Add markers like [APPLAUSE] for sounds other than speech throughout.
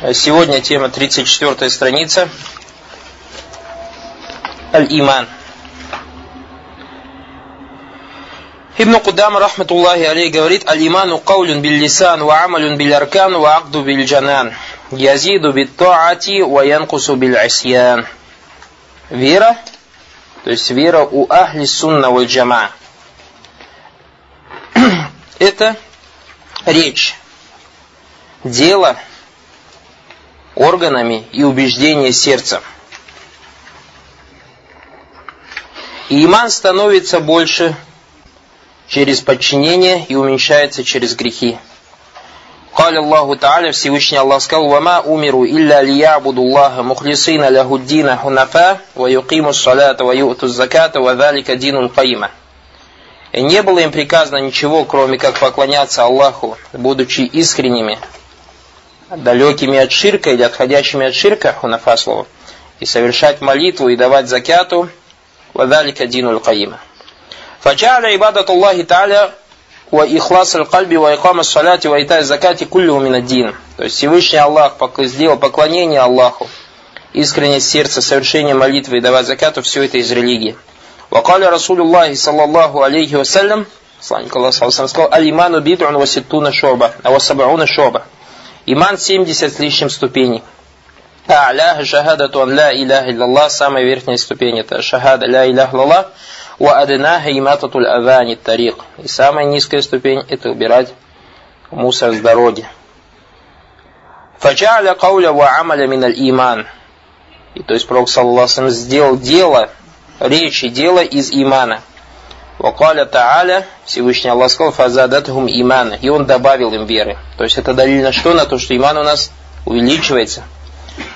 Сегодня тема 34 страница. Аль-Иман. Ибн Кудам, рахматуллахи алей, говорит, Аль-Иману каулюн биль-лисан, ва амалюн биль-аркан, ва акду биль-джанан. Язиду бит-таати, ва янкусу биль-асьян. Вера, то есть вера у ахли сунна валь джама. [CLEARS THROAT] Это речь, дело, органами и убеждение сердца. И иман становится больше через подчинение и уменьшается через грехи. قال الله تعالى Всевышний Аллах сказал وما أمروا إلا ليعبدوا الله مخلصين له الدين حنفاء ويقيموا الصلاة ويؤتوا الزكاة وذلك دين القيمة И не было им приказано ничего, кроме как поклоняться Аллаху, будучи искренними далекими от ширка или отходящими от ширка, хунафа слово, и совершать молитву и давать закяту, вадалика дину каима. Аллахи Та'аля ва ихлас аль-кальби ва икама саляти ва итай закати куллю мин То есть Всевышний Аллах сделал поклонение Аллаху, искренность сердца, совершение молитвы и давать закату, все это из религии. Вакаля Расулюллахи саллаллаху алейхи вассалям, Славник Аллах сказал, алиману бид'ун ва ситтуна шоба, а ва сабауна шоба. Иман 70 с лишним ступеней. А'ля шахадату ан ла иляха иллаллах, самая верхняя ступень это шахада ля иляха иллаллах, ва аднаха имататуль авани тарик. И самая низкая ступень это убирать мусор с дороги. Фаджа'ля кауля ва амаля миналь иман. И то есть Пророк, саллаллаху сделал дело, речи, дело из имана. Вакаля Тааля, Всевышний Аллах сказал, фазадатхум имана. И он добавил им веры. То есть это дали на что? На то, что иман у нас увеличивается.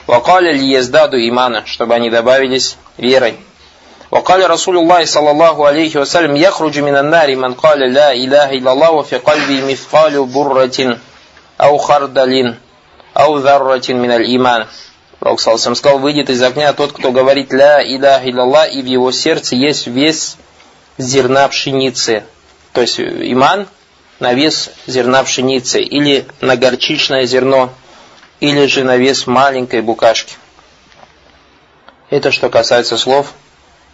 Вакаля ли ездаду имана, чтобы они добавились верой. وقال رسول الله صلى الله عليه وسلم يخرج من النار من قال لا إله إلا الله وفي قلبه مثقال برة أو خردل أو ذرة من الإيمان Пророк сказал, выйдет из огня тот, кто говорит «Ля иляха илlallah», и в его сердце есть вес зерна пшеницы. То есть иман на вес зерна пшеницы, или на горчичное зерно, или же на вес маленькой букашки. Это что касается слов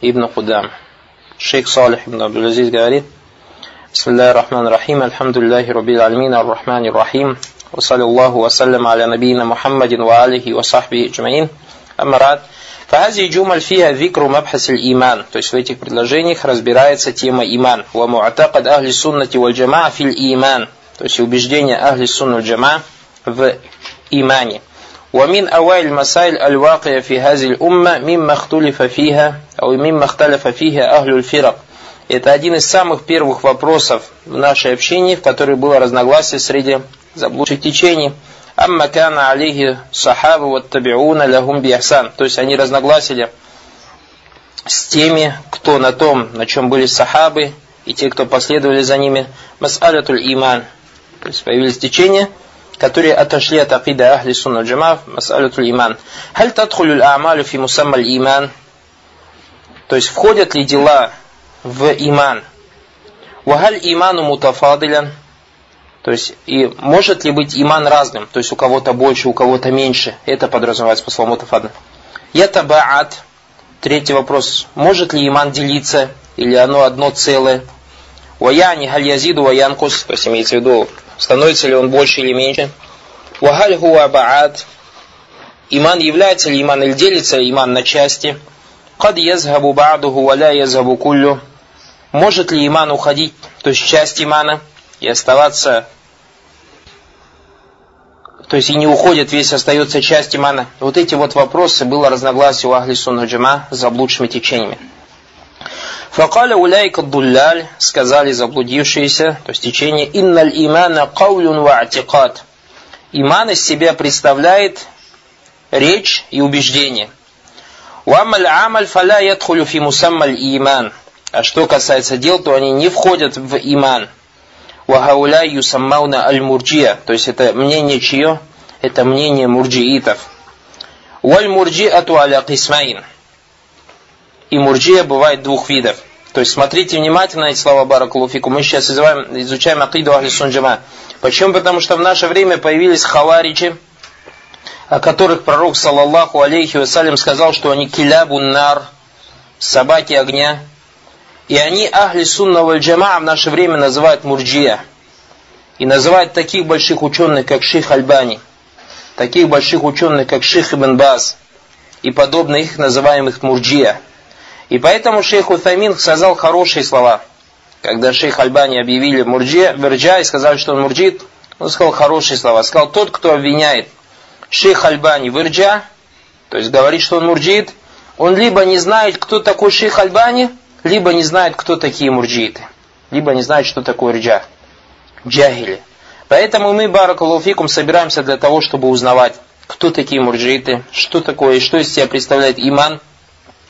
Ибн Худам. Шейх Салих ибн Абдулазиз говорит, بسم الله الرحمن الرحيم الحمد لله رب العالمين الرحمن الرحيم وصلى الله وسلم على نبينا محمد وآله وصحبه أجمعين أما بعد Фази джумаль фиха викру мабхас иман. То есть в этих предложениях разбирается тема иман. Ва муатакад ахли суннати валь джама фил иман. То есть убеждение ахли сунну джама в имане. ومن أوائل المسائل الواقعة في هذه الأمة مما اختلف فيها أو مما اختلف فيها أهل الفرق. Это один из самых первых вопросов в нашей общине, в которой было разногласие среди заблудших течений. Амма кана алейхи сахаба вот табиуна лахум биахсан. То есть они разногласили с теми, кто на том, на чем были сахабы, и те, кто последовали за ними, мас'алятуль иман. То есть появились течения, которые отошли от акида ахли сунна джама, мас'алятуль иман. Халь тадхулюль а'малю фи мусаммаль иман. То есть входят ли дела в иман? Вахаль иману мутафадилян. То есть, и может ли быть иман разным? То есть, у кого-то больше, у кого-то меньше. Это подразумевается по слову мутафадна. Ятабаат. Третий вопрос. Может ли иман делиться? Или оно одно целое? Ваяни галь язиду ваянкус. То есть, имеется в виду, становится ли он больше или меньше? Вагаль хуа баат. Иман является ли иман или делится иман на части? Кад язхабу ба'духу валя язхабу куллю. Может ли иман уходить, то есть часть имана, и оставаться то есть и не уходит, весь остается часть имана. Вот эти вот вопросы было разногласие у Ахли Сунна Джама с заблудшими течениями. Факаля уляйка дулляль, сказали заблудившиеся, то есть течение, инналь имана каулюн ва. Иман из себя представляет речь и убеждение. Уамаль амаль фаля ядхулю фи мусаммаль иман. А что касается дел, то они не входят в иман. Вахауля юсаммауна аль-мурджия. То есть это мнение чье? Это мнение мурджиитов. Валь мурджиату аля кисмаин. И мурджия бывает двух видов. То есть смотрите внимательно эти слова Баракулуфику. Мы сейчас изучаем, изучаем акиду Ахли Сунджама. Почему? Потому что в наше время появились хаваричи, о которых пророк, саллаллаху алейхи вассалям, сказал, что они килябун нар, собаки огня. И они ахли сунна валь джамаа в наше время называют мурджия. И называют таких больших ученых, как шейх Альбани, таких больших ученых, как шейх Ибн Баз, и подобных их называемых мурджия. И поэтому шейх Утамин сказал хорошие слова. Когда шейх Альбани объявили мурджия, верджа и сказали, что он мурджит, он сказал хорошие слова. Сказал, тот, кто обвиняет шейх Альбани в ирджа, то есть говорит, что он мурджит, он либо не знает, кто такой шейх Альбани, либо не знает, кто такие мурджиты, либо не знает, что такое ирджа. Джахили. Поэтому мы, Баракалуфикум, собираемся для того, чтобы узнавать, кто такие мурджиты, что такое и что из себя представляет иман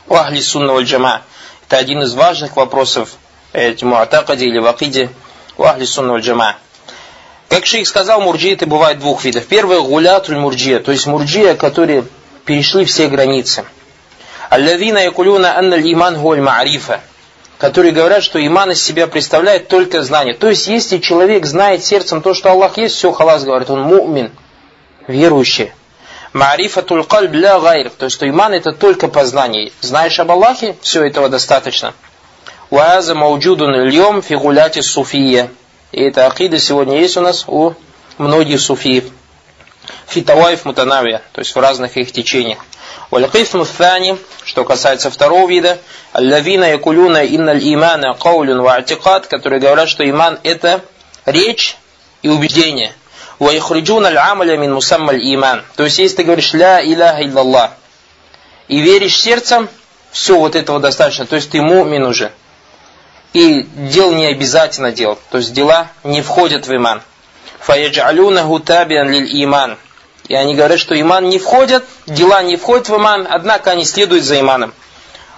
у ахли сунна джама. Это один из важных вопросов эти муатакади или вакиде у ахли сунна джама. Как шейх сказал, мурджиты бывают двух видов. Первый гулятуль мурджия, то есть мурджия, которые перешли все границы. Аллавина якулюна анна иман гуаль маарифа, которые говорят, что иман из себя представляет только знание. То есть, если человек знает сердцем то, что Аллах есть, все, халас говорит, он мумин, верующий. Маарифатуль кальб ля гайр, то есть, что иман это только познание. Знаешь об Аллахе, все этого достаточно. Уаза мауджудун льем фигуляти суфия. И эта акида сегодня есть у нас у многих суфиев. Фитаваев мутанавия, то есть в разных их течениях. Валькифму thani, что касается второго вида, аллавина якулюна инналь имана каулюн ва которые говорят, что иман это речь и убеждение. Аль амаля мин мусаммаль иман. То есть, если ты говоришь ля иляха иллаллах и веришь сердцем, все вот этого достаточно. То есть, ты мумин уже. И дел не обязательно делать. То есть дела не входят в иман. Фаяджалюнаху табиан лиль иман. И они говорят, что иман не входят, дела не входят в иман, однако они следуют за иманом.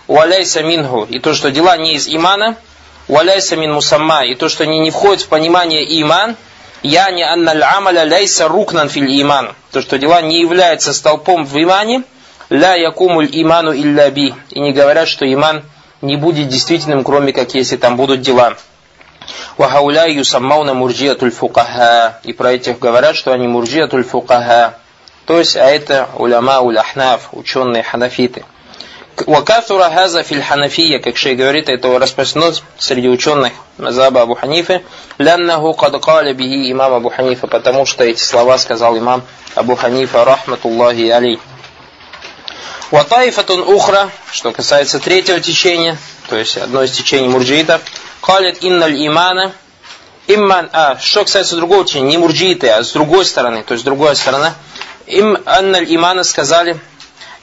Уаляйса минху. И то, что дела не из имана. Уаляйса мин мусамма. И то, что они не входят в понимание иман. Я не анналь амаля ляйса рукнан филь иман. То, что дела не являются столпом в имане. Ля якумуль иману илля би. И не говорят, что иман не будет действительным, кроме как если там будут дела. Вахауля юсаммауна мурджиятуль фукаха. И про этих говорят, что они мурджиятуль фукаха. То есть, а это уляма уляхнаф, ученые ханафиты. Вакафура хаза филь ханафия, как шей говорит, это распространено среди ученых Мазаба Абу Ханифы, ляннаху кад каля бихи имам Абу Ханифа, потому что эти слова сказал имам Абу Ханифа, рахматуллахи алей. Ватаифатун ухра, что касается третьего течения, то есть одно из течений мурджиитов, калит инналь имана, имман, а, что касается другого течения, не мурджииты, а с другой стороны, то есть другая сторона, им анналь имана сказали,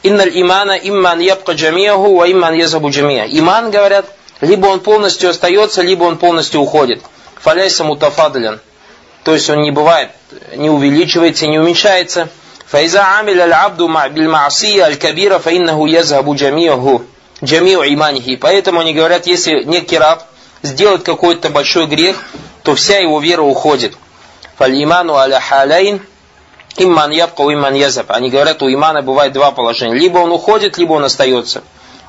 инналь имана имман ябка джамиаху, ва имман язабу джамия. Иман, говорят, либо он полностью остается, либо он полностью уходит. Фаляйса мутафадалян. То есть он не бывает, не увеличивается, не уменьшается. Фаиза амиль аль абду биль маасия аль кабира фаиннаху язабу джамиаху. Джамиу иманихи. Поэтому они говорят, если некий раб сделает какой-то большой грех, то вся его вера уходит. Фаль иману аля халайн имман ябка имман язаб. Они говорят, у имана бывает два положения. Либо он уходит, либо он остается.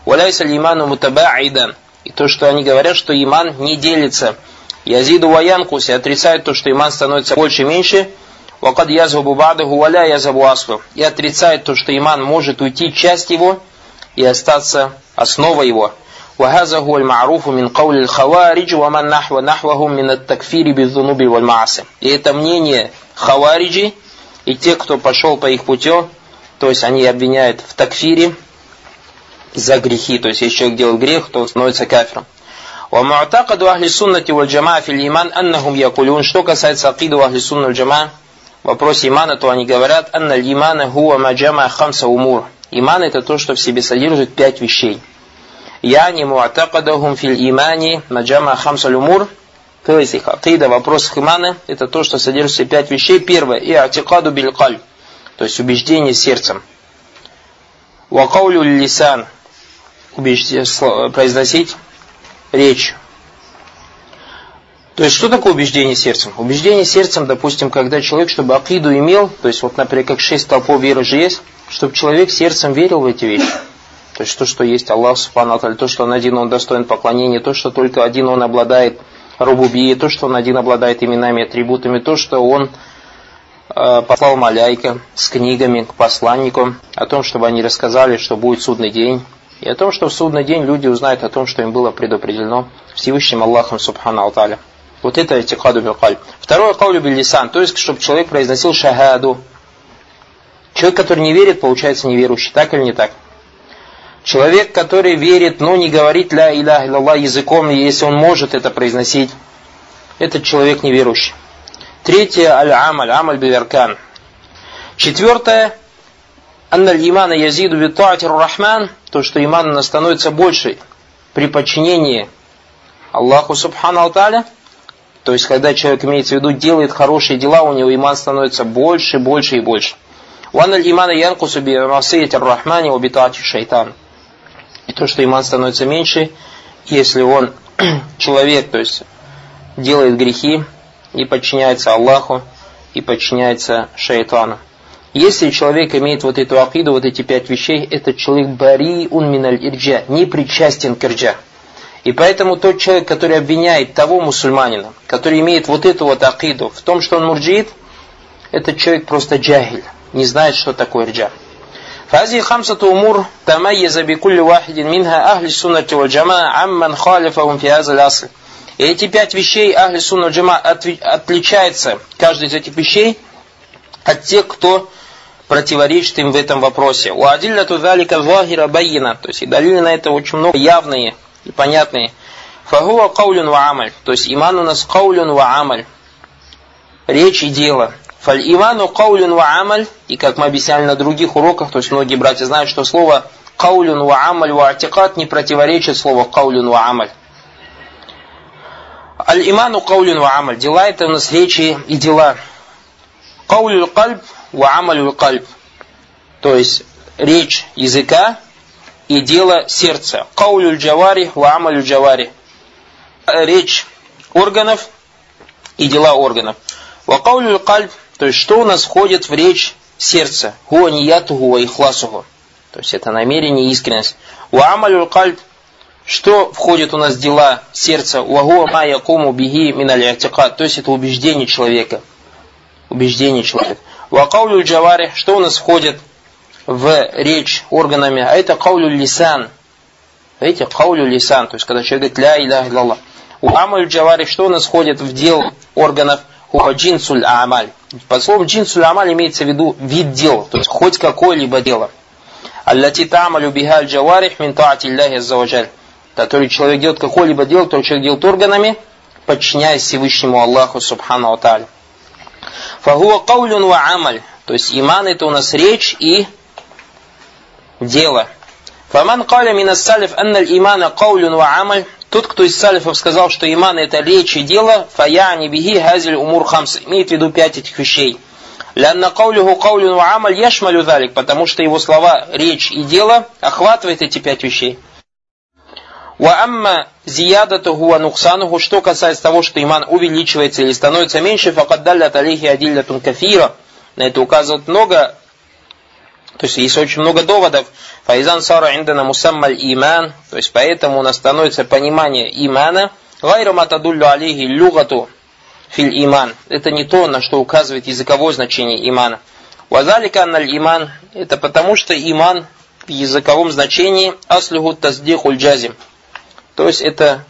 Валяйса лиману мутабаидан. И то, что они говорят, что иман не делится. Язиду ваянкуси отрицают то, что иман становится больше и меньше. Вакад язабу бадаху валя язабу аслу. И отрицает то, что иман может уйти часть его и остаться основа его. وهذا هو المعروف من قول الخوارج ومن نحو نحوهم من التكفير بالذنوب والمعاصي. И это мнение хавариджи и те, кто пошел по их путю, то есть они обвиняют в такфире за грехи, то есть если человек делает грех, то он становится кафиром. ومعتقد أهل السنة والجماعة في الإيمان أنهم يقولون что касается акиду أهل السنة والجماعة в вопросе имана, то они говорят, анна имана хуа маджама хамса умур. Иман это то, что в себе содержит пять вещей. Яни муатакадахум филь имани маджама хамса умур. То есть их акида в вопросах имана это то, что содержит в себе пять вещей. Первое, и атикаду биль то есть убеждение сердцем. Вакаулю лисан, произносить речь. То есть, что такое убеждение сердцем? Убеждение сердцем, допустим, когда человек, чтобы акиду имел, то есть, вот, например, как шесть толпов веры же есть, чтобы человек сердцем верил в эти вещи. То есть, то, что есть Аллах, Субхану то, что он один, он достоин поклонения, то, что только один он обладает рубубией, то, что он один обладает именами, атрибутами, то, что он э, послал Маляйка с книгами к посланнику о том, чтобы они рассказали, что будет судный день, и о том, что в судный день люди узнают о том, что им было предопределено Всевышним Аллахом Субхану Алталя. Вот это этикаду билкаль. Второе каулю лисан, то есть, чтобы человек произносил шахаду. Человек, который не верит, получается неверующий, так или не так? Человек, который верит, но не говорит ля иля илlallah языком, если он может это произносить, этот человек неверующий. Третье, аль-амаль, амаль биверкан. Четвертое, анналь имана язиду битуатир рахман, то, что иман становится больше при подчинении Аллаху Субхану Алталя, то есть, когда человек, имеется в виду, делает хорошие дела, у него иман становится больше, больше и больше. Ван аль имана янкусу би рахмани убитати шайтан. И то, что иман становится меньше, если он [CLEARS THROAT] человек, то есть делает грехи и подчиняется Аллаху, и подчиняется шайтану. Если человек имеет вот эту акиду, вот эти пять вещей, этот человек бари ун миналь ирджа, не причастен к ирджа. И поэтому тот человек, который обвиняет того мусульманина, который имеет вот эту вот акиду в том, что он мурджиит, этот человек просто джахиль, не знает, что такое ирджа. فهذه خمسة أمور تميز بكل واحد منها أهل السنة والجماعة عمن خالفهم في هذا الأصل. И эти пять вещей Ахли Сунна Джама отличается, каждый из этих вещей, от тех, кто противоречит им в этом вопросе. У Адилля Тудалика Вахира Байина, то есть и далили на это очень много явные и понятные. Фагуа каулюн ва амаль, то есть иман у нас каулюн ва амаль, речь и дело. Фаль иману каулюн ва и как мы объясняли на других уроках, то есть многие братья знают, что слово каулюн ва амаль ва не противоречит слову каулюн ва. Аль-иману каулюн ва амаль. Дела это у нас речи и дела. Каулюл кальб ва амалюл кальб. То есть речь языка и дело сердца. Каулюль джавари ва амалюль джавари. Речь органов и дела органов. Ва каулюль кальб. То есть что у нас входит в речь сердца. Хуа ниятуху ва ихласуху. То есть это намерение и искренность. Ва амалюль кальб что входит у нас в дела сердца? Вагуа ма якуму бихи миналь То есть это убеждение человека. Убеждение человека. Вакаулю джавари. Что у нас входит в речь органами? А это каулю лисан. Видите, каулю лисан. То есть когда человек говорит ля иля илlallah. У амаль джавари. Что у нас входит в дел органов? Хуа джинсуль амаль. Под словом джинсуль амаль имеется в виду вид дел. То есть хоть какое-либо дело. Аллати тамалю биха джаварих мин таати Аллахи который человек делает какое-либо дело, который человек делает органами, подчиняясь Всевышнему Аллаху Субхану Аталь. Фагуа каулюн ва амаль. То есть иман это у нас речь и дело. Фаман каля мина салиф анналь имана каулюн ва амаль. Тот, кто из салифов сказал, что иман это речь и дело, фаяни бихи хазиль умур хамс. Имеет в виду пять этих вещей. Лянна каулюху каулюн амаль яшмалю далик. Потому что его слова речь и дело охватывает эти пять вещей. Ва амма зиядатуху ва нуксануху, что касается того, что иман увеличивается или становится меньше, факад даллят алейхи адиллятун кафира. На это указывает много, то есть есть очень много доводов. Файзан сара индана мусаммаль иман, то есть поэтому у нас становится понимание имана. Гайру матадуллю алейхи люгату филь иман. Это не то, на что указывает языковое значение имана. Вазалика анналь иман, это потому что иман в языковом значении аслюху таздихуль джазим. То есть это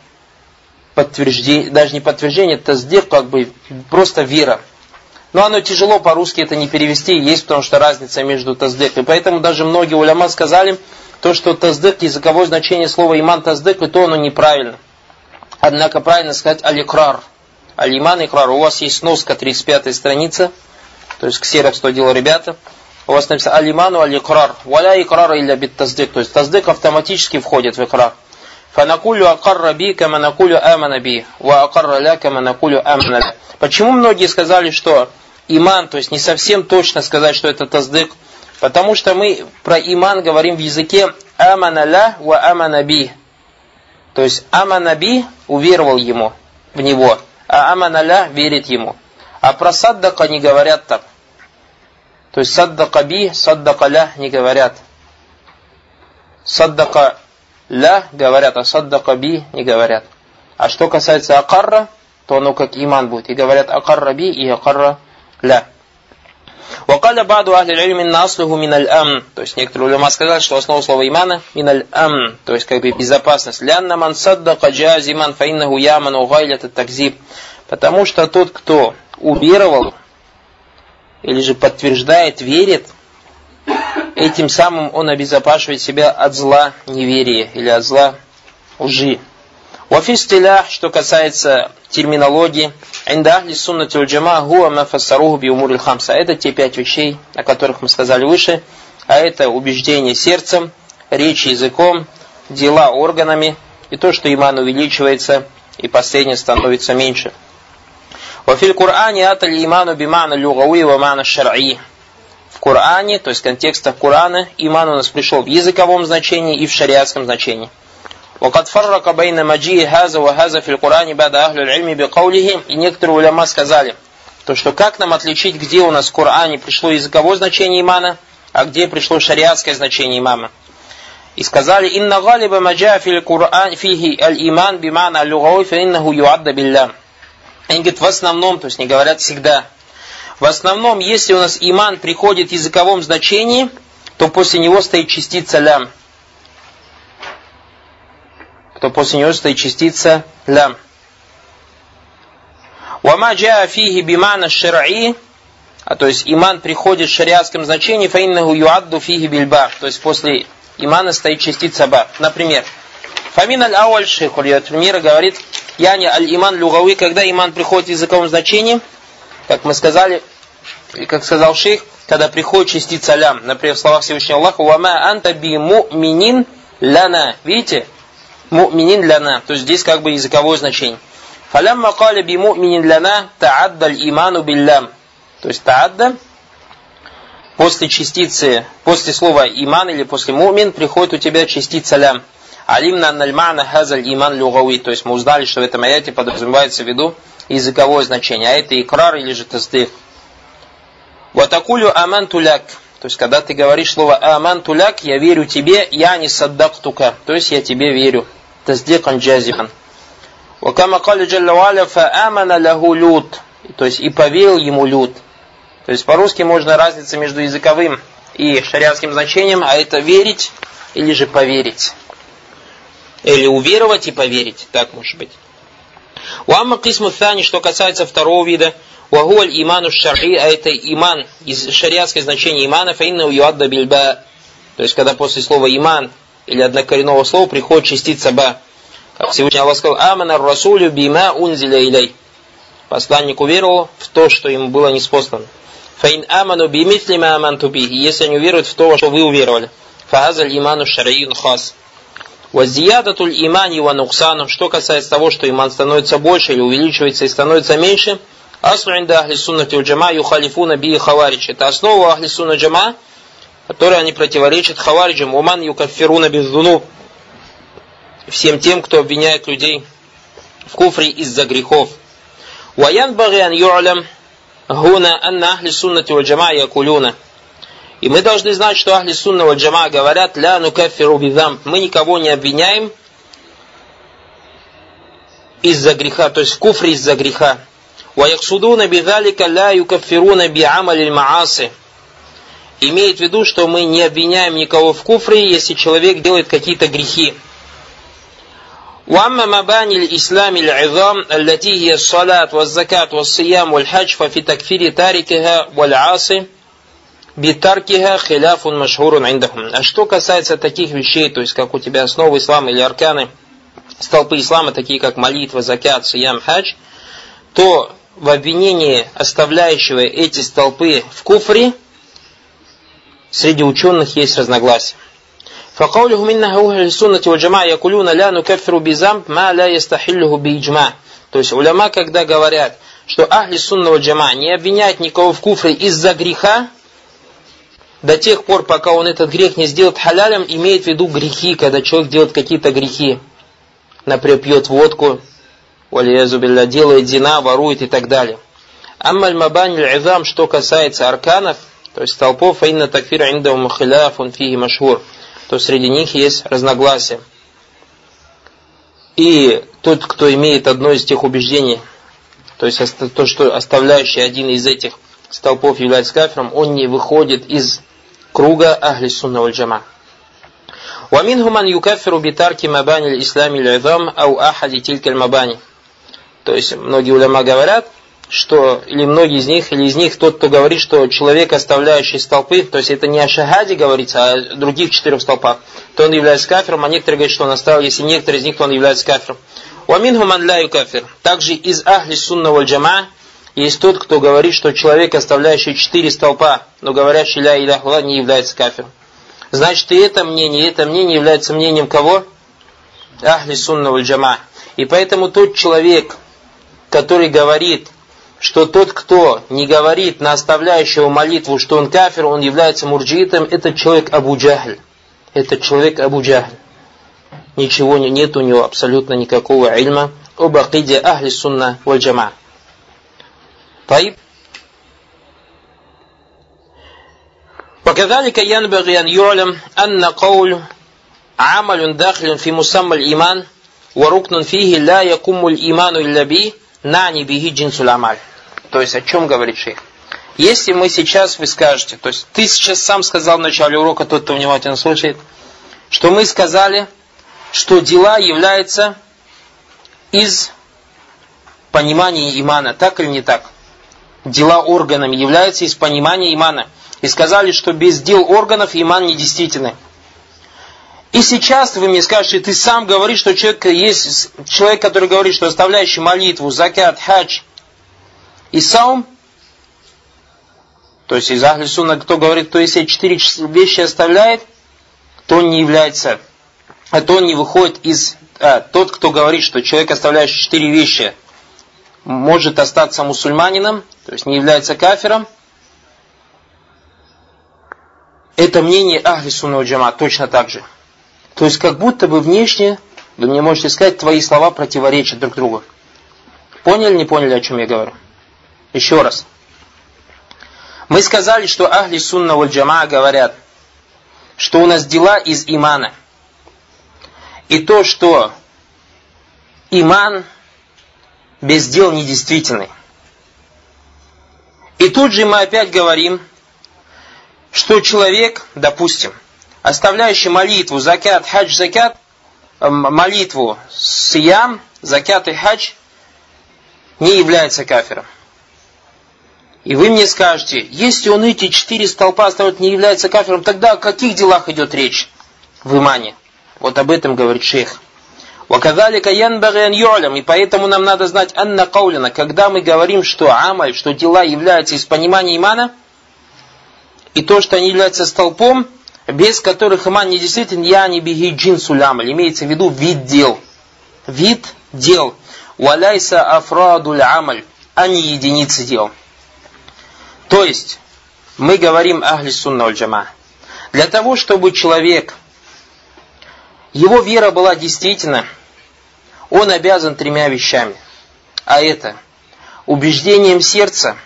подтверждение, даже не подтверждение, это сдех как бы просто вера. Но оно тяжело по-русски это не перевести, есть потому что разница между таздык. И поэтому даже многие уляма сказали, то, что таздык, языковое значение слова иман таздык, и то оно неправильно. Однако правильно сказать аликрар. Алиман икрар. У вас есть носка 35 страница, то есть ксерокс, что делал ребята. У вас написано алиману аликрар. Валя икрар или бит таздык. То есть таздык автоматически входит в икрар. Фанакулю акарра би, кама накулю амана би, ва акарра ля, кама накулю амана Почему многие сказали, что иман, то есть не совсем точно сказать, что это таздык, потому что мы про иман говорим в языке амана ля ва амана би. То есть амана би уверовал ему, в него, а амана ля верит ему. А про саддака не говорят так. То есть саддака би, саддака ля не говорят. Саддака ля говорят, а саддака би не говорят. А что касается акарра, то оно как иман будет. И говорят акарра би и акарра ля. Вакаля баду ахли мин наслуху мин аль-ам. То есть некоторые улема сказали, что основа слова имана мин аль-ам. То есть как бы безопасность. Лянна ман саддака джазиман фаиннаху яман угайлят такзиб. Потому что тот, кто уверовал, или же подтверждает, верит, этим самым он обезопашивает себя от зла неверия или от зла лжи. Вафистилях, что касается терминологии, индахли суннати джама умури хамса. Это те пять вещей, о которых мы сказали выше, а это убеждение сердцем, речь языком, дела органами и то, что иман увеличивается и последнее становится меньше. Вафиль Кур'ане атали иману бимана люгауи ва мана шар'и В Коране, то есть в контекстах Корана, иман у нас пришел в языковом значении и в шариатском значении. وقد فرق بين مجيء هذا وهذا في القرآن بعد أهل العلم بقوله и некоторые уляма сказали, то что как нам отличить, где у нас в Коране пришло языковое значение имана, а где пришло шариатское значение имама. И сказали, инна галиба маджа фил Кур'ан фихи аль-иман бимана аль-лугауи фа иннаху юадда биллям. Они говорят, в основном, то есть не говорят всегда, в основном, если у нас иман приходит в языковом значении, то после него стоит частица лям то после него стоит частица лям. Вама джаа фиги бимана шараи, а то есть иман приходит в шариатском значении, фаиннаху юадду фиги бильба, то есть после имана стоит частица ба. Например, Фамин аль-Ауаль шейх Мира говорит, яни аль-иман люгави, когда иман приходит в языковом значении, как мы сказали, и как сказал шейх, когда приходит частица лям, например, в словах Всевышнего Аллаха, «Вама анта би му'минин ляна». Видите? му'минин ляна. То есть здесь как бы языковое значение. Фалямма кали би му'минин ляна та'адда иману биллям. То есть та'адда после частицы, после слова иман или после му'мин приходит у тебя частица лям. Алимна нальмана хазаль иман люгави. То есть мы узнали, что в этом аяте подразумевается в виду языковое значение. А это икрар или же таздых. Ватакулю аман туляк. То есть, когда ты говоришь слово аман туляк, я верю тебе, я не саддактука. То есть, я тебе верю. Таздикан джазихан. Вакама кали джалла фа амана лаху лют. То есть, и поверил ему лют. То есть, по-русски можно разница между языковым и шариатским значением, а это верить или же поверить. Или уверовать и поверить, так может быть. Уамма кисму что касается второго вида, вагуаль иману шарри, а это иман, из шариатское значение имана, фаинна уюадда бильба. То есть, когда после слова иман или однокоренного слова приходит частица ба. Как Всевышний Аллах сказал, «Амана расулю бима унзиля илей». Посланник уверовал в то, что ему было неспослано. Фаин аману бимитли ма аманту бихи. Если они уверуют в то, что вы уверовали. Фахазаль иману шарайюн хас. Вазиядатуль имани ва нуксану. Что касается того, что иман становится больше или увеличивается и становится меньше, Аслу инда ахли суннати джама юхалифуна би хаварич. Это основа ахли сунна джама, которые они противоречат хавариджам, уман юкаффируна бездунуб, всем тем, кто обвиняет людей в куфре из-за грехов. Багиан ю'лям гуна анна ахли суннати валь джама якулюна. И мы должны знать, что ахли сунна джама говорят ля нукаффиру бидам. Мы никого не обвиняем из-за греха, то есть в куфре из-за греха. Ваяксудуна бидалика ля юкаффируна би амалиль мааси имеет в виду, что мы не обвиняем никого в куфре, если человек делает какие-то грехи. وأما مباني الإسلام العظام التي هي الصلاة والزكاة والصيام والحج ففي تكفير تاركها والعاصي بتركها خلاف مشهور عندهم. А что касается таких вещей, то есть как у тебя основы ислама или арканы, столпы ислама, такие как молитва, закят, сиям, хадж, то в обвинении оставляющего эти столпы в куфре – среди ученых есть разногласия. فقوله منها أهل السنة والجماعة يقولون لا نكفر بذنب ما لا يستحله بإجماع. То есть уляма, когда говорят, что ахли сунного джама не обвиняют никого в куфре из-за греха, до тех пор, пока он этот грех не сделает халялем, имеет в виду грехи, когда человек делает какие-то грехи. Например, пьет водку, валиязубилля, делает зина, ворует и так далее. Аммаль мабань изам, что касается арканов, то есть толпов фаинна такфир индахум хиляфун фиги машхур, то среди них есть разногласия. И тот, кто имеет одно из тех убеждений, то есть то, что оставляющий один из этих столпов является кафиром, он не выходит из круга ахли сунна валь джама. ومنهم من يكفر بترك مباني الإسلام العظام أو أحد تلك المباني. то есть многие уляма говорят, что, или многие из них, или из них тот, кто говорит, что человек, оставляющий столпы, то есть это не о шахаде говорится, а о других четырех столпах, то он является кафиром, а некоторые говорят, что он оставил, если некоторые из них, то он является кафиром. Уамин хуман ля кафир. Также из ахли сунна валь джама есть тот, кто говорит, что человек, оставляющий четыре столпа, но говорящий ля иляху не является кафиром. Значит, и это мнение, и это мнение является мнением кого? Ахли сунна валь джама. И поэтому тот человек, который говорит, что тот, кто не говорит на оставляющего молитву, что он кафир, он является мурджитом, этот человек Абу Джахль. Этот человек Абу Джахль. Ничего нет у него абсолютно никакого ильма об акиде ахли сунна валь джама. طيب وكذلك ينبغي أن يعلم أن قول عمل داخل في مسمى الإيمان وركن فيه لا يقوم الإيمان إلا به на небиги джинсулямаль. То есть о чем говорит шейх? Если мы сейчас, вы скажете, то есть ты сейчас сам сказал в начале урока, тот, кто внимательно слушает, что мы сказали, что дела являются из понимания имана, так или не так? Дела органами являются из понимания имана. И сказали, что без дел органов иман недействительный. И сейчас вы мне скажете, ты сам говоришь, что человек есть человек, который говорит, что оставляющий молитву, закят, хадж, и саум, то есть из Ахли кто говорит, то если четыре вещи оставляет, то он не является, а то он не выходит из... А, тот, кто говорит, что человек, оставляющий четыре вещи, может остаться мусульманином, то есть не является кафиром, это мнение Ахли Джама точно так же. То есть как будто бы внешне, вы мне можете сказать, твои слова противоречат друг другу. Поняли, не поняли, о чем я говорю? Еще раз. Мы сказали, что Ахли Сунна Валь Джама говорят, что у нас дела из имана. И то, что иман без дел недействительный. И тут же мы опять говорим, что человек, допустим, оставляющий молитву, закят, хадж, закят, молитву, сиям, закят и хадж, не является кафиром. И вы мне скажете, если он эти четыре столпа оставит, не является кафиром, тогда о каких делах идет речь в имане? Вот об этом говорит шейх. Ваказалика янбаган ю'лям, и поэтому нам надо знать анна каулина, когда мы говорим, что амаль, что дела являются из понимания имана, и то, что они являются столпом, без которых иман не действительно, я не беги джинсуль амаль, имеется в виду вид дел. Вид дел. Валяйса афрадуль амаль, а не единицы дел. То есть, мы говорим ахли сунна джама. Для того, чтобы человек, его вера была действительно, он обязан тремя вещами. А это убеждением сердца,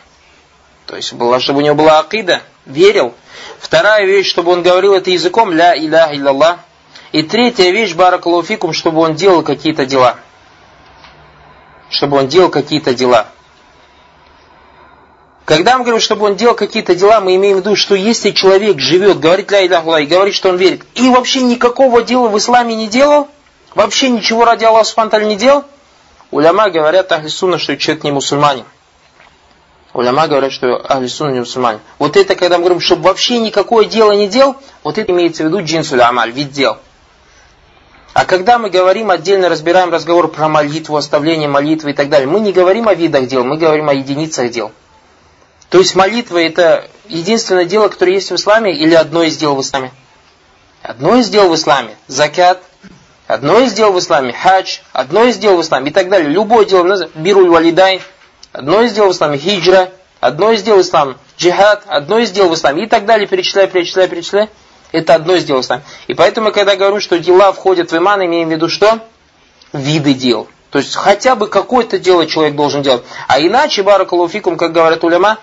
то есть чтобы у него была акида, верил. Вторая вещь, чтобы он говорил это языком, ля иляха иллаллах. И третья вещь, баракалуфикум, чтобы он делал какие-то дела. Чтобы он делал какие-то дела. Когда мы говорим, чтобы он делал какие-то дела, мы имеем в виду, что если человек живет, говорит ля иляха и говорит, что он верит, и вообще никакого дела в исламе не делал, вообще ничего ради Аллаха Субтитры не делал, уляма говорят ахли что человек не мусульманин. Уляма говорят, что ахли сунна не мусульманин. Вот это, когда мы говорим, чтобы вообще никакое дело не делал, вот это имеется в виду джинсуль амаль, вид дел. А когда мы говорим, отдельно разбираем разговор про молитву, оставление молитвы и так далее, мы не говорим о видах дел, мы говорим о единицах дел. То есть молитва это единственное дело, которое есть в исламе, или одно из дел в исламе? Одно из дел в исламе. Закят, одно из дел в исламе. Хадж, одно из дел в исламе и так далее. Любое дело, бируль валидайн, одно из дел в исламе. Хиджра, одно из дел в исламе. Джихад, одно из дел в исламе. И так далее, перечисляй, перечисляй, перечисляй. Это одно из дел в исламе. И поэтому, когда говорю, что дела входят в иман, имеем в виду что? Виды дел. То есть хотя бы какое-то дело человек должен делать. А иначе, баракалуфикум, как говорят уляма,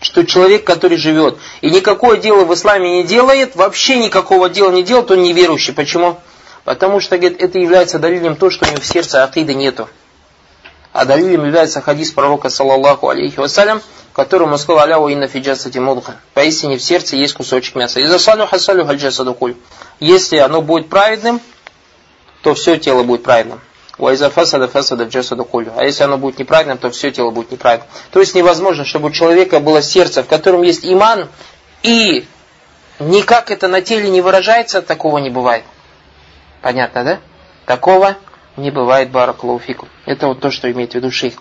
что человек, который живет и никакое дело в исламе не делает, вообще никакого дела не делает, он неверующий. Почему? Потому что, говорит, это является далилем то, что у него в сердце акида нету. А далилем является хадис пророка, саллаллаху алейхи вассалям, которому сказал Аляу инна фиджасати мудха. Поистине в сердце есть кусочек мяса. И засалю хасалю хаджасаду куль. Если оно будет праведным, то все тело будет праведным. Уайза фасада фасада джасаду. А если оно будет неправедным, то все тело будет неправедным. То есть невозможно, чтобы у человека было сердце, в котором есть иман, и никак это на теле не выражается, такого не бывает. Понятно, да? Такого не бывает баракулуфику. Это вот то, что имеет в виду шейх.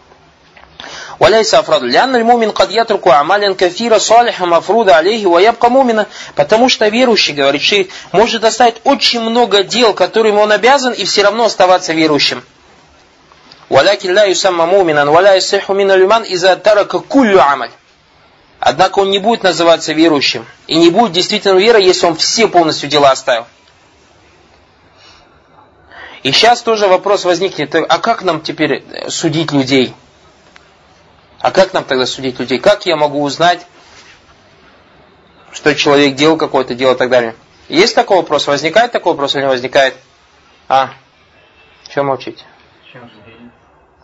وليس أفراد لأن المؤمن قد يترك أعمالا كثيرة صالحة مفروضة عليه ويبقى مؤمنا потому что верующий, говорит шейх, может оставить очень много дел, которым он обязан, и все равно оставаться верующим. ولكن لا يسمى مؤمنا ولا يصح من الإيمان إذا ترك كل عمل Однако он не будет называться верующим. И не будет действительно верой, если он все полностью дела оставил. И сейчас тоже вопрос возникнет, а как нам теперь судить людей? А как нам тогда судить людей? Как я могу узнать, что человек делал какое-то дело и так далее? Есть такой вопрос? Возникает такой вопрос или не возникает? А? Чем молчите?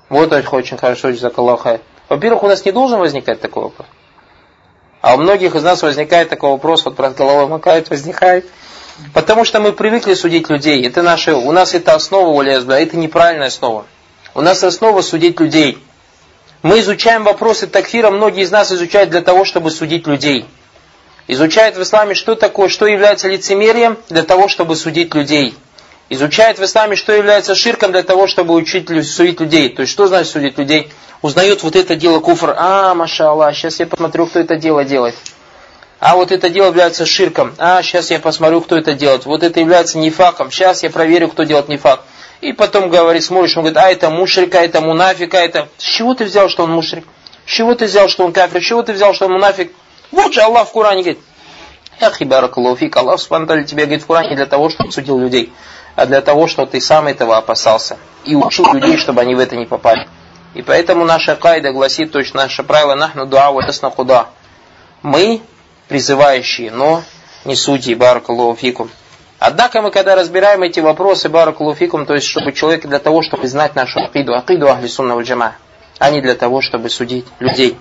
Вот очень хорошо, Джазакаллахай. Во-первых, у нас не должен возникать такой вопрос. А у многих из нас возникает такой вопрос, вот брат головой макает, возникает. Потому что мы привыкли судить людей. Это наше, у нас это основа, улязба, это неправильная основа. У нас основа судить людей. Мы изучаем вопросы такфира, многие из нас изучают для того, чтобы судить людей. Изучают в исламе, что такое, что является лицемерием, для того, чтобы судить людей. Изучают в исламе, что является ширком, для того, чтобы учить судить людей. То есть, что значит судить людей? Узнают вот это дело куфр. А, маша Аллах, сейчас я посмотрю, кто это дело делает. А вот это дело является ширком. А, сейчас я посмотрю, кто это делает. Вот это является нефаком. Сейчас я проверю, кто делает нефак. И потом говорит, смотришь, он говорит, а это мушрик, а это мунафик, а это... С чего ты взял, что он мушрик? С чего ты взял, что он кафир? С чего ты взял, что он мунафик? Вот же Аллах в Коране говорит, Ахи баракалуфик, Аллах спантали тебе говорит в Коране для того, чтобы судил людей, а для того, чтобы ты сам этого опасался. И учил людей, чтобы они в это не попали. И поэтому наша кайда гласит, то есть наше правило, нахну дуа вот куда. Мы призывающие, но не сути, баракалуфикум. Однако мы, когда разбираем эти вопросы, баракалуфикум, то есть, чтобы человек для того, чтобы знать нашу акиду, акиду ахли джама, а не для того, чтобы судить людей.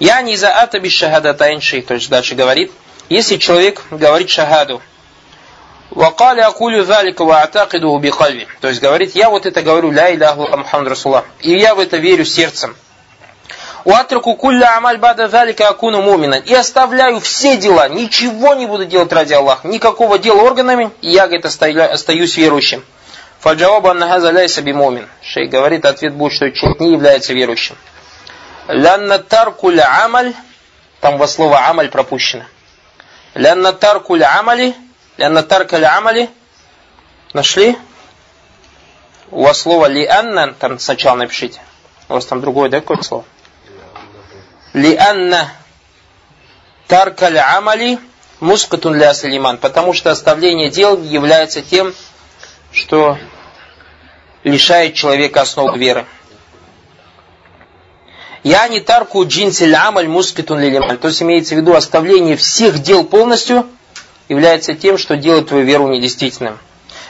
Я не за атаби шахада тайнши, то есть дальше говорит, если человек говорит шахаду, То есть говорит, я вот это говорю, ля иляху Мухаммад Расула. И я в это верю сердцем. Уатруку кулля амаль бада залика акуну мумина. И оставляю все дела, ничего не буду делать ради Аллаха, никакого дела органами, и я, говорит, остаюсь верующим. Фаджаваба аннахаза ляйса бимумин. Шей говорит, ответ будет, что человек не является верующим. Лянна таркуля амаль, там во слово амаль пропущено. Лянна таркуля амали, лянна таркаля амали, нашли? У вас слово ли анна, там сначала напишите. У вас там другое, да, какое слово? Лианна таркаль амали мускатун ля салиман. Потому что оставление дел является тем, что лишает человека основ веры. Я не тарку джинсель амаль мускатун лилиман. То есть имеется в виду оставление всех дел полностью является тем, что делает твою веру недействительным.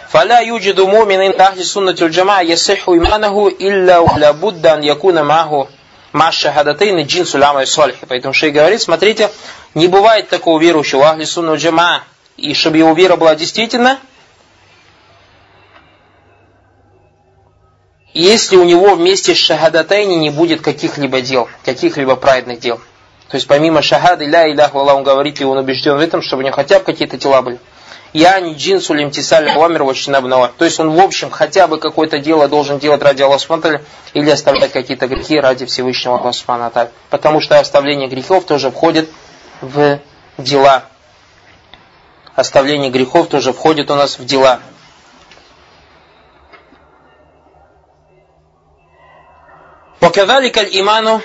فلا يوجد مؤمن عند أهل السنة والجماعة يصح إيمانه إلا لابد أن يكون معه Маша хадатейн джин суляма и солих. Поэтому шей говорит, смотрите, не бывает такого верующего, ахли сунна джама, и чтобы его вера была действительно, если у него вместе с шахадатайни не будет каких-либо дел, каких-либо праведных дел. То есть помимо шахады, ля илях, он говорит, и он убежден в этом, чтобы у него хотя бы какие-то дела были. Я не джинсу лимтисаль ламер вачинабнава. То есть он в общем хотя бы какое-то дело должен делать ради Аллаха или оставлять какие-то грехи ради Всевышнего Аллаха Потому что оставление грехов тоже входит в дела. Оставление грехов тоже входит у нас в дела. وكذلك الإيمان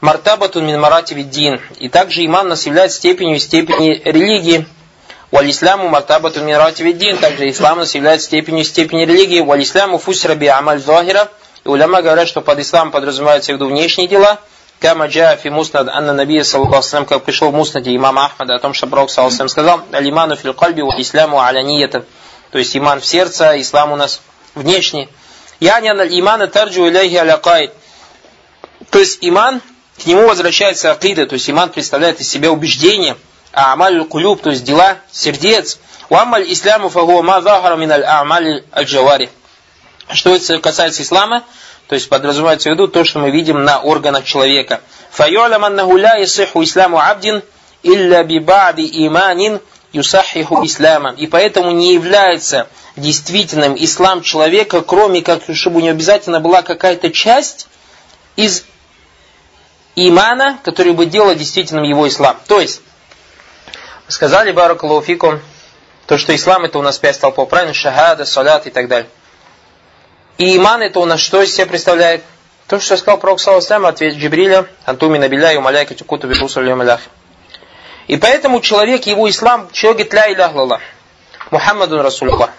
мартабатун мин маратиби дин. И также иман нас является степенью степени религии. Валь исламу мартабату миративи дин. Также ислам является степенью степени религии. Валь исламу фусраби амаль захира. И уляма говорят, что под ислам подразумеваются в виду внешние дела. Кама джа фи муснад анна набия саллаху как пришел в муснаде имама Ахмада о том, что Пророк саллаху сказал, алиману фил кальби ва исламу аляниятан. То есть иман в сердце, ислам у нас внешний. Яни имана тарджу иляхи алякай. То есть иман к нему возвращается акида, то есть иман представляет из себя убеждение, а а амаль кулюб, то есть дела сердец. Уамаль исламу фагуа ма захара миналь амаль аль-джавари. Что это касается ислама, то есть подразумевается в виду то, что мы видим на органах человека. Фаюлям аннаху ля исиху исламу абдин илля бибади иманин юсахиху ислама. И поэтому не является действительным ислам человека, кроме как, чтобы у него обязательно была какая-то часть из имана, который бы делал действительным его ислам. То есть, сказали Баракалуфикум, то, что ислам это у нас пять столпов, правильно? Шахада, салят и так далее. И иман это у нас что из себя представляет? То, что сказал Пророк Саласлам, ответ Джибриля, Антуми Набиля и Умаляйка Тюкуту Бирусалю Малях. И поэтому человек, его ислам, человек говорит, ля илях лаллах, Мухаммадун Расулуллах.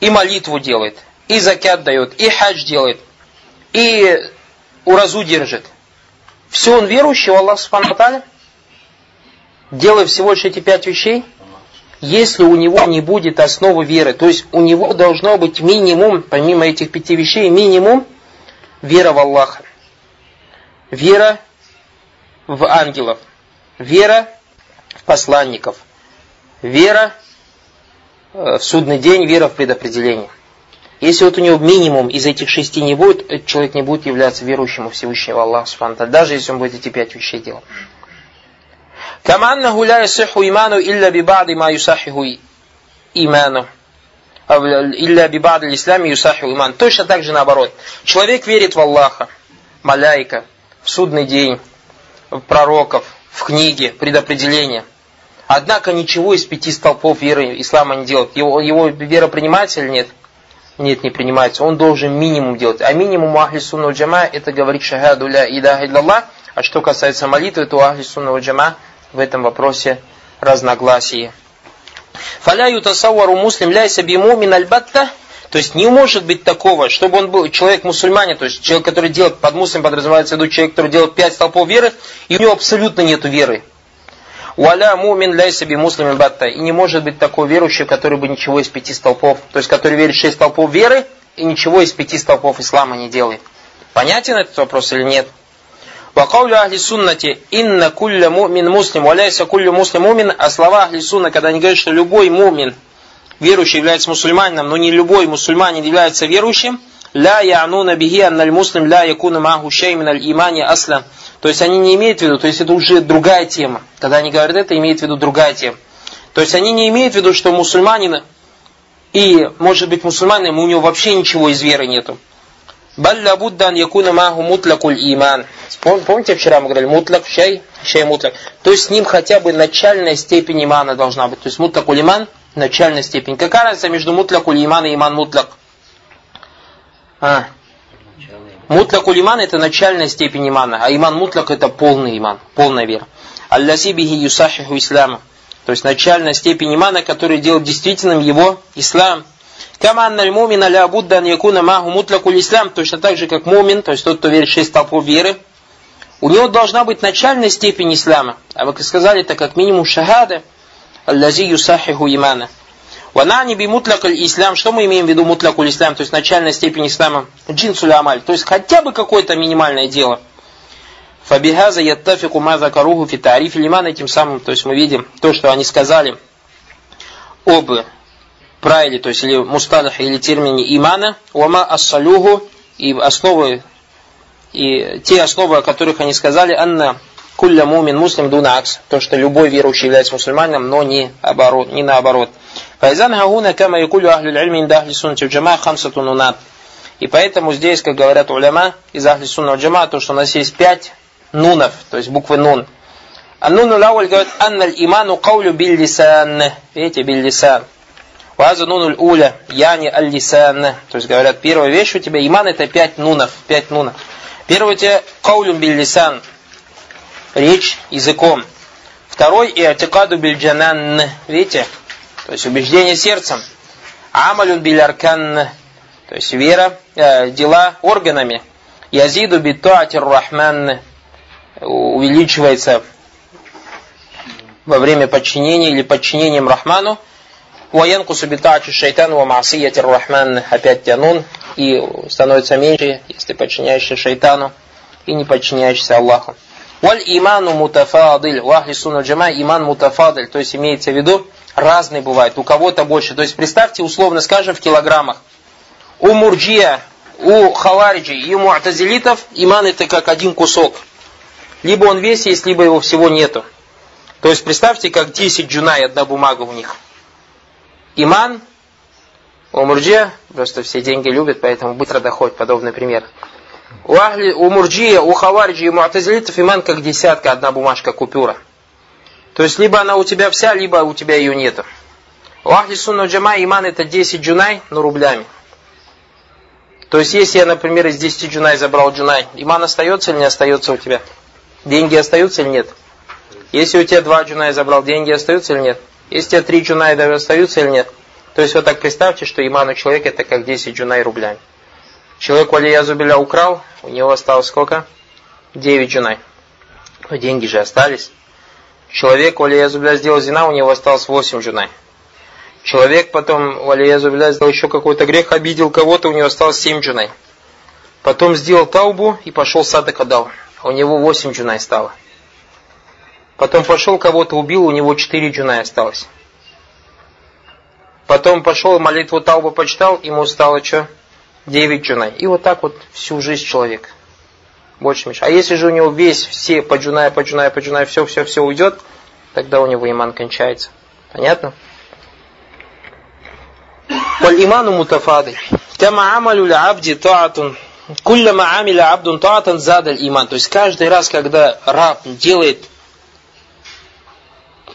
И молитву делает, и закят дает, и хадж делает, и уразу держит. Все он верующий в Аллах Субхану делая всего лишь эти пять вещей, если у него не будет основы веры, то есть у него должно быть минимум, помимо этих пяти вещей, минимум вера в Аллаха, вера в ангелов, вера в посланников, вера э, в судный день, вера в предопределение. Если вот у него минимум из этих шести не будет, человек не будет являться верующим у Всевышнего Аллаха даже если он будет эти пять вещей делать. كما أنه لا يصح إيمانه إلا ببعض ما يصحح إيمانه إلا ببعض الإسلام يصحح إيمان Точно так же наоборот. Человек верит в Аллаха, маляйка, в судный день, в пророков, в книге, предопределение. Однако ничего из пяти столпов веры ислама не делает. Его, его вера принимается или нет? Нет, не принимается. Он должен минимум делать. А минимум ахли сунна джама это говорит шахаду ля идаха илlallah. А что касается молитвы, то ахли сунна джама в этом вопросе разногласие. Фаля ютасаввару муслим ляйса бимумин альбатта то есть не может быть такого, чтобы он был человек мусульманин, то есть человек, который делает, под муслим подразумевается в виду человек, который делает пять столпов веры, и у него абсолютно нет веры. Валя мумин ляй себе муслимин батта. И не может быть такой верующий, который бы ничего из пяти столпов, то есть который верит в шесть столпов веры, и ничего из пяти столпов ислама не делает. Понятен этот вопрос или нет? Вакауля ахли суннати инна кулля мумин муслим, валяйся кулля муслим мумин, а слова ахли сунна, когда они говорят, что любой мумин, верующий является мусульманином, но не любой мусульманин является верующим, ля я'нуна бихи анналь муслим ля якуна маху шей миналь имани аслам. То есть они не имеют в виду, то есть это уже другая тема. Когда они говорят это, имеют в виду другая тема. То есть они не имеют в виду, что мусульманин и, может быть, мусульманин, у него вообще ничего из веры нету. Балля буддан якуна маху мутлакуль иман. Помните, вчера мы говорили, мутлак, шай, шай мутлак. То есть с ним хотя бы начальная степень имана должна быть. То есть мутлакуль иман, начальная степень. Какая разница между мутлакуль иман и иман мутлак? А. Мутлакуль иман это начальная степень имана, а иман мутлак это полный иман, полная вера. Алласи бихи юсахиху ислама. То есть начальная степень имана, которая делает действительным его ислам. Кама анналь мумина ля будда якуна маху мутлакуль ислам, точно так же, как мумин, то есть тот, кто верит в шесть столпов веры, у него должна быть начальная степень ислама. А вы сказали, это как минимум шахада, аллази юсахиху имана. Ванани би мутлак ислам, что мы имеем в виду мутлак ислам, то есть начальная степень ислама, джинсуль амаль, то есть хотя бы какое-то минимальное дело. Фабихаза яттафику ма закаруху фи тариф лиман, этим самым, то есть мы видим то, что они сказали об правиле, то есть или мусталах, или термине имана, уама ассалюху, и основы, и те основы, о которых они сказали, анна кулля мумин муслим дуна акс, то, что любой верующий является мусульманином, но не, оборот, не наоборот. Файзан хагуна кама якулю ахлю ильми инда ахли суннати джама хамсату нунат. И поэтому здесь, как говорят уляма из ахли сунна джама, то, что у нас есть пять нунов, то есть буквы нун. А нуну лауль говорит, анналь иману каулю биллисан. Видите, биллисан. Ваза нунуль уля, яни аль-лисан. То есть говорят, первая вещь у тебя, иман это пять нунов, пять нунов. Первый у тебя каулюм биллисан, речь языком. Второй и атикаду бильджанан, видите? То есть убеждение сердцем. Амалюн биляркан, то есть вера, э, дела органами. Язиду битуатир рахман, увеличивается во время подчинения или подчинением Рахману. Ваянкусу битачу шайтан ва маасиятир рахман опять тянун и становится меньше, если подчиняешься шайтану и не подчиняешься Аллаху. Валь иману мутафадиль. У ахли сунна джама иман мутафадиль. То есть имеется в виду, разный бывает. У кого-то больше. То есть представьте, условно скажем, в килограммах. У мурджия, у хавариджи и у муатазилитов иман это как один кусок. Либо он весь есть, либо его всего нету. То есть представьте, как 10 джунай, одна бумага у них. Иман, у мурджия, просто все деньги любят, поэтому быстро доходит подобный пример. У, ахли, у мурджия, у хаварджи и муатазилитов иман как десятка, одна бумажка купюра. То есть либо она у тебя вся, либо у тебя ее нету. У ахли сунна джама иман это 10 джунай, но рублями. То есть если я, например, из 10 джунай забрал джунай, иман остается или не остается у тебя? Деньги остаются или нет? Если у тебя два джунай забрал, деньги остаются или нет? Если у тебя три джунай остаются или нет? То есть вот так представьте, что иман у человека это как 10 джунай рублями. Человек Валия Зубиля украл, у него осталось сколько? 9 джунай. Но деньги же остались. Человек Валия Зубиля сделал зина, у него осталось 8 джунай. Человек потом, Валия Зубиля, сделал еще какой-то грех, обидел кого-то, у него осталось 7 джунай. Потом сделал таубу и пошел садок отдал у него 8 джунай стало. Потом пошел кого-то убил, у него 4 джунай осталось. Потом пошел молитву Тауба почитал, ему стало что? 9 джунай. И вот так вот всю жизнь человек. Больше меньше. А если же у него весь, все по джунай, по джунай, по джунай, все, все, все уйдет, тогда у него иман кончается. Понятно? والإيمان متفاضل كما عمل العبد طاعة Кулляма амиля абдун таатан задаль иман. То есть каждый раз, когда раб делает,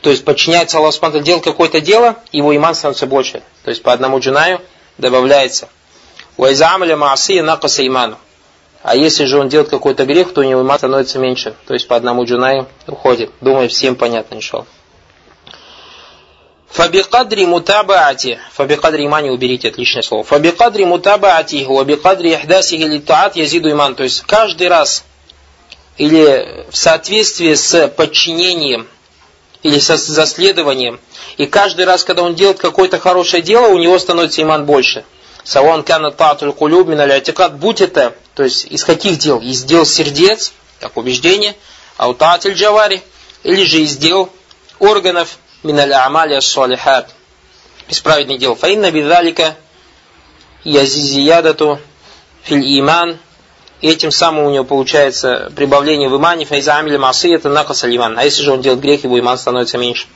то есть подчиняется Аллаху Субхану делает какое-то дело, его иман становится больше. То есть по одному джунаю добавляется. Уайза амиля маасия накаса иману. А если же он делает какой-то грех, то у него иман становится меньше. То есть по одному джунаю уходит. Думаю, всем понятно, иншаллах. Фабикадри мутабаати. Фабикадри имани уберите, отличное слово. Фабикадри мутабаати. Вабикадри ихдасихи литаат язиду иман. То есть каждый раз или в соответствии с подчинением или со заследованием. И каждый раз, когда он делает какое-то хорошее дело, у него становится иман больше. Саван кана татуль кулюб миналятикат. Будь это, то есть из каких дел? Из дел сердец, как убеждение, аутатель джавари, или же из дел органов, миналь амали салихат из праведных дел. Фаинна бидалика язизиядату филь иман и этим самым у него получается прибавление в имане, файза масы, это накаса иман. А если же он делает грех, его иман становится меньше.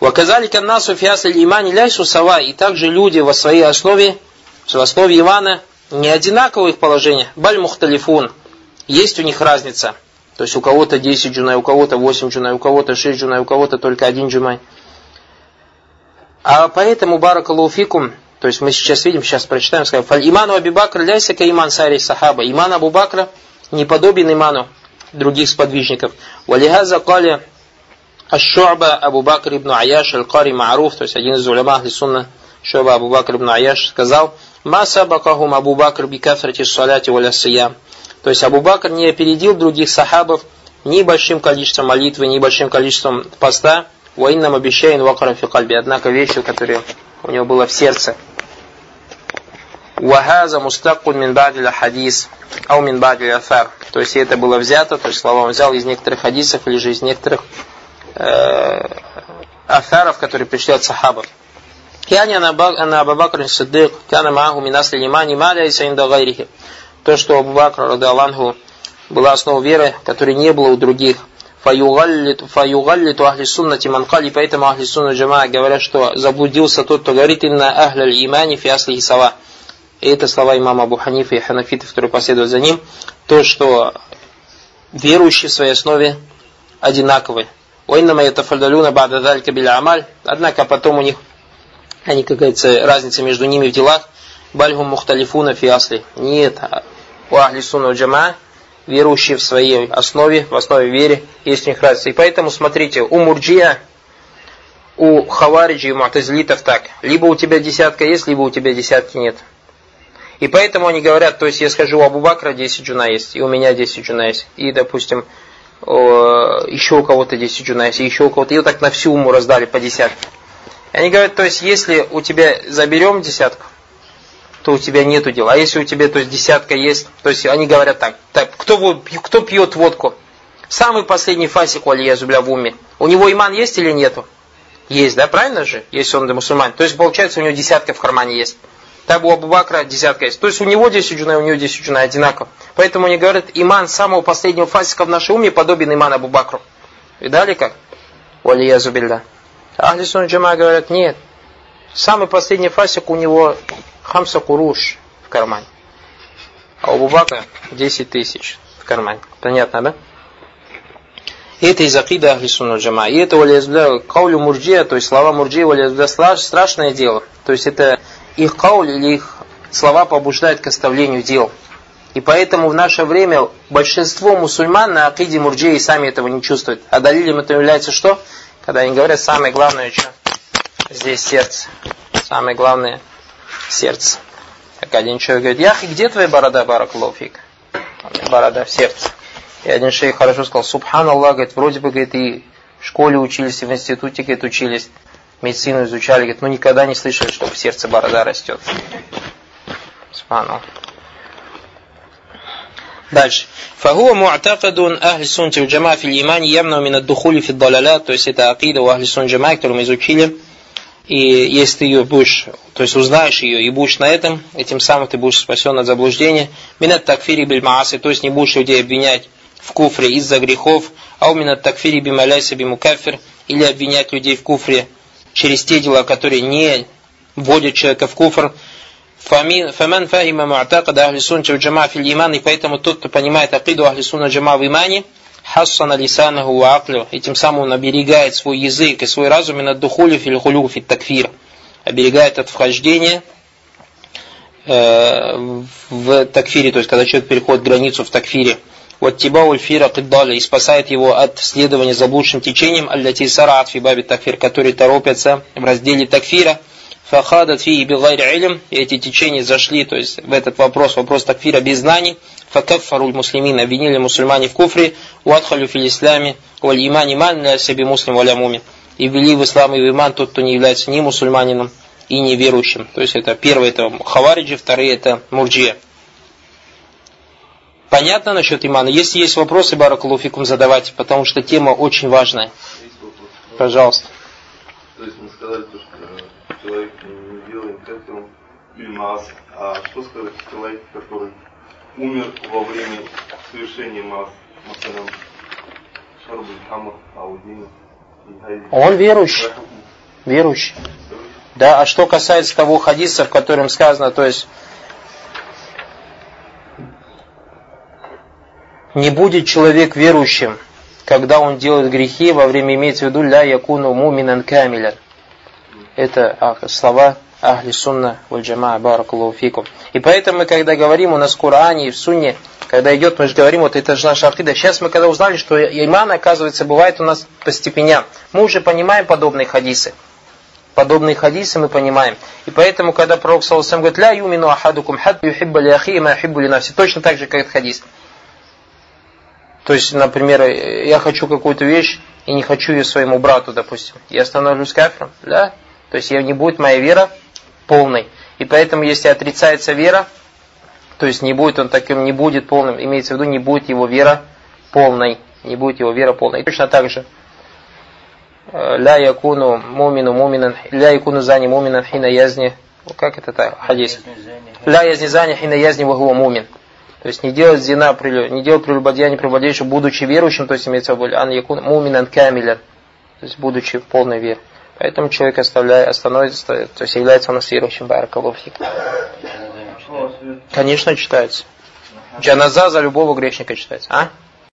Ваказалика насу фиасль имани ляйсу сава. И также люди во своей основе, в основе имана, не одинаковое их положение. Баль мухталифун. Есть у них разница. То есть у кого-то 10 джунай, у кого-то 8 джунай, у кого-то 6 джунай, у кого-то только один джумай. А поэтому баракалуфикум, то есть мы сейчас видим, сейчас прочитаем, скажем, фаль иману Аби Бакр ка иман сари сахаба. Иман Абу Бакра не подобен иману других сподвижников. Валихаза кали Аш-Шу'ба Абу Бакр ибн Аяш аль-Кари Ма'руф, то есть один из улема Ахли Шу'ба Абу Бакр ибн Аяш сказал, «Ма сабакахум Абу Бакр би кафрати саляти валя сиям». То есть Абу Бакр не опередил других сахабов ни большим количеством молитвы, ни большим количеством поста, воинным обещаем вакарам фикальби, однако вещью, которая у него была в сердце. Вахаза мустакун мин бадиля хадис, ау мин бадиля афар. То есть это было взято, то есть слова он взял из некоторых хадисов или же из некоторых э, афаров, которые пришли от сахабов. Кяни ана Абу Бакр Сиддик, кана мааху минасли лимани, маля и саинда гайрихи то, что Абу Бакр, Аллаху, была основа веры, которой не было у других. Фаюгаллиту ахли суннати манкали, поэтому ахли сунна джама говорят, что заблудился тот, кто говорит инна ахля имани фи асли. И это слова имама Абу Ханифа и Ханафита, которые последуют за ним, то, что верующие в своей основе одинаковы. Однако потом у них, они, как говорится, разница между ними в делах, бальгум мухталифуна фи асли. Нет, у ахли сунна джама, верующие в своей основе, в основе веры, есть у них разница. И поэтому, смотрите, у мурджия, у хавариджи и муатазилитов так. Либо у тебя десятка есть, либо у тебя десятки нет. И поэтому они говорят, то есть я скажу, у Абу Бакра 10 джуна есть, и у меня 10 джуна есть. И, допустим, еще у кого-то 10 джуна есть, и еще у кого-то. И вот так на всю уму раздали по десятке. И они говорят, то есть если у тебя заберем десятку, то у тебя нету дела. А если у тебя то есть, десятка есть, то есть они говорят так, так кто, кто пьет водку? Самый последний фасик, валиязубля, в уме. У него иман есть или нету? Есть, да, правильно же? Если он мусульман. То есть, получается, у него десятка в кармане есть. Так у Абу Бакра десятка есть. То есть у него 10 джуна, у него 10 джуна одинаково. Поэтому они говорят, иман самого последнего фасика в нашей уме подобен иман Абу Бакру. Видали как? Валия зубилля. Ахли Сун Джама говорят, нет. Самый последний фасик у него хамса куруш в кармане. А у Абу Бакра 10 тысяч в кармане. Понятно, да? И это из акида Ахли Сунна Джама. И это валиязбля каулю мурджия, то есть слова мурджия валиязбля страшное дело. То есть это их кауль или их слова побуждают к оставлению дел. И поэтому в наше время большинство мусульман на акиде мурджии сами этого не чувствуют. А далилем это является что? Когда они говорят, самое главное, что здесь сердце. Самое главное сердце. Как один человек говорит, Яхи, где твоя борода, баракулуфик? Борода в сердце. И один шейх хорошо сказал, Субханаллах, говорит, вроде бы, говорит, и в школе учились, и в институте, говорит, учились медицину изучали, говорит, ну никогда не слышали, что в сердце борода растет. Субхану. Дальше. Фахуа му'такадун ахли сунти в джама фил имани ямна мин аддухули фи далаля, то есть это акида у ахли сун джама, которую мы изучили. И если ты ее будешь, то есть узнаешь ее и будешь на этом, этим самым ты будешь спасен от заблуждения. Минат такфири биль мааси, то есть не будешь людей обвинять в куфре из-за грехов, а у минат такфири бималяйса бимукафир, или обвинять людей в куфре через те дела, которые не вводят человека в куфр. Фаман фахима му'такада ахли сунна джама фил иман, и поэтому тот, кто понимает акиду ахли сунна джама в имане, хассана лисанаху ва аклю, и тем самым он оберегает свой язык и свой разум и над духулю фил хулю фил такфир, оберегает от вхождения э, в такфире, то есть когда человек переходит границу в такфире. Вот тиба ульфира киддаля и спасает его от следования заблудшим течением, аллати сараат фи баби такфир, которые торопятся в разделе такфира, фахадат фи бигайри илм, и эти течения зашли, то есть в этот вопрос, вопрос такфира без знаний, факаффаруль муслимин, обвинили мусульмане в куфре, уадхалю фил исламе, валь иман иман ля себе муслим валя. И ввели в ислам и в иман тот, кто не является ни мусульманином и неверующим. То есть это первое это хавариджи, вторые это мурджия. Понятно насчет имана? Если есть вопросы, Баракулуфикум, задавайте, потому что тема очень важная. Пожалуйста. То есть мы сказали, что человек не делает кафиром или маас. А что сказать человек, который умер во время совершения Аудина. Он верующий. Верующий. Да, а что касается того хадиса, в котором сказано, то есть Не будет человек верующим, когда он делает грехи, во время имеется в виду ля якуну муминан камиля. Это слова Ахли Сунна валь Джама Баракуллаху фикум. И поэтому мы, когда говорим у нас в Коране и в Сунне, когда идет, мы же говорим, вот это же наша акида. Сейчас мы когда узнали, что иман, оказывается, бывает у нас по степеням. Мы уже понимаем подобные хадисы. Подобные хадисы мы понимаем. И поэтому, когда пророк Саласам говорит, ля юмину ахадукум хад юхибба ли ахи ма юхиббу ли нафси. Точно так же, как этот хадис. То есть, например, я хочу какую-то вещь и не хочу ее своему брату, допустим. Я становлюсь кафиром, да? То есть, не будет моя вера полной. И поэтому, если отрицается вера, то есть не будет он таким, не будет полным, имеется в виду, не будет его вера полной. Не будет его вера полной. И точно так же. Ля якуну мумину муминан, ля якуну зани муминан хина язни. Как это так? Хадис. Ля язни зани хина язни вахуа мумин. То есть не делать зина, не делать прелюбодеяние прелюбодеющего, будучи верующим, то есть имеется в виду ан якун муминан камилян, то есть будучи в полной вере. Поэтому человек оставляет, остановится, то есть является он верующим баракалуфик. Конечно, читается. Джаназа за любого грешника читается. А?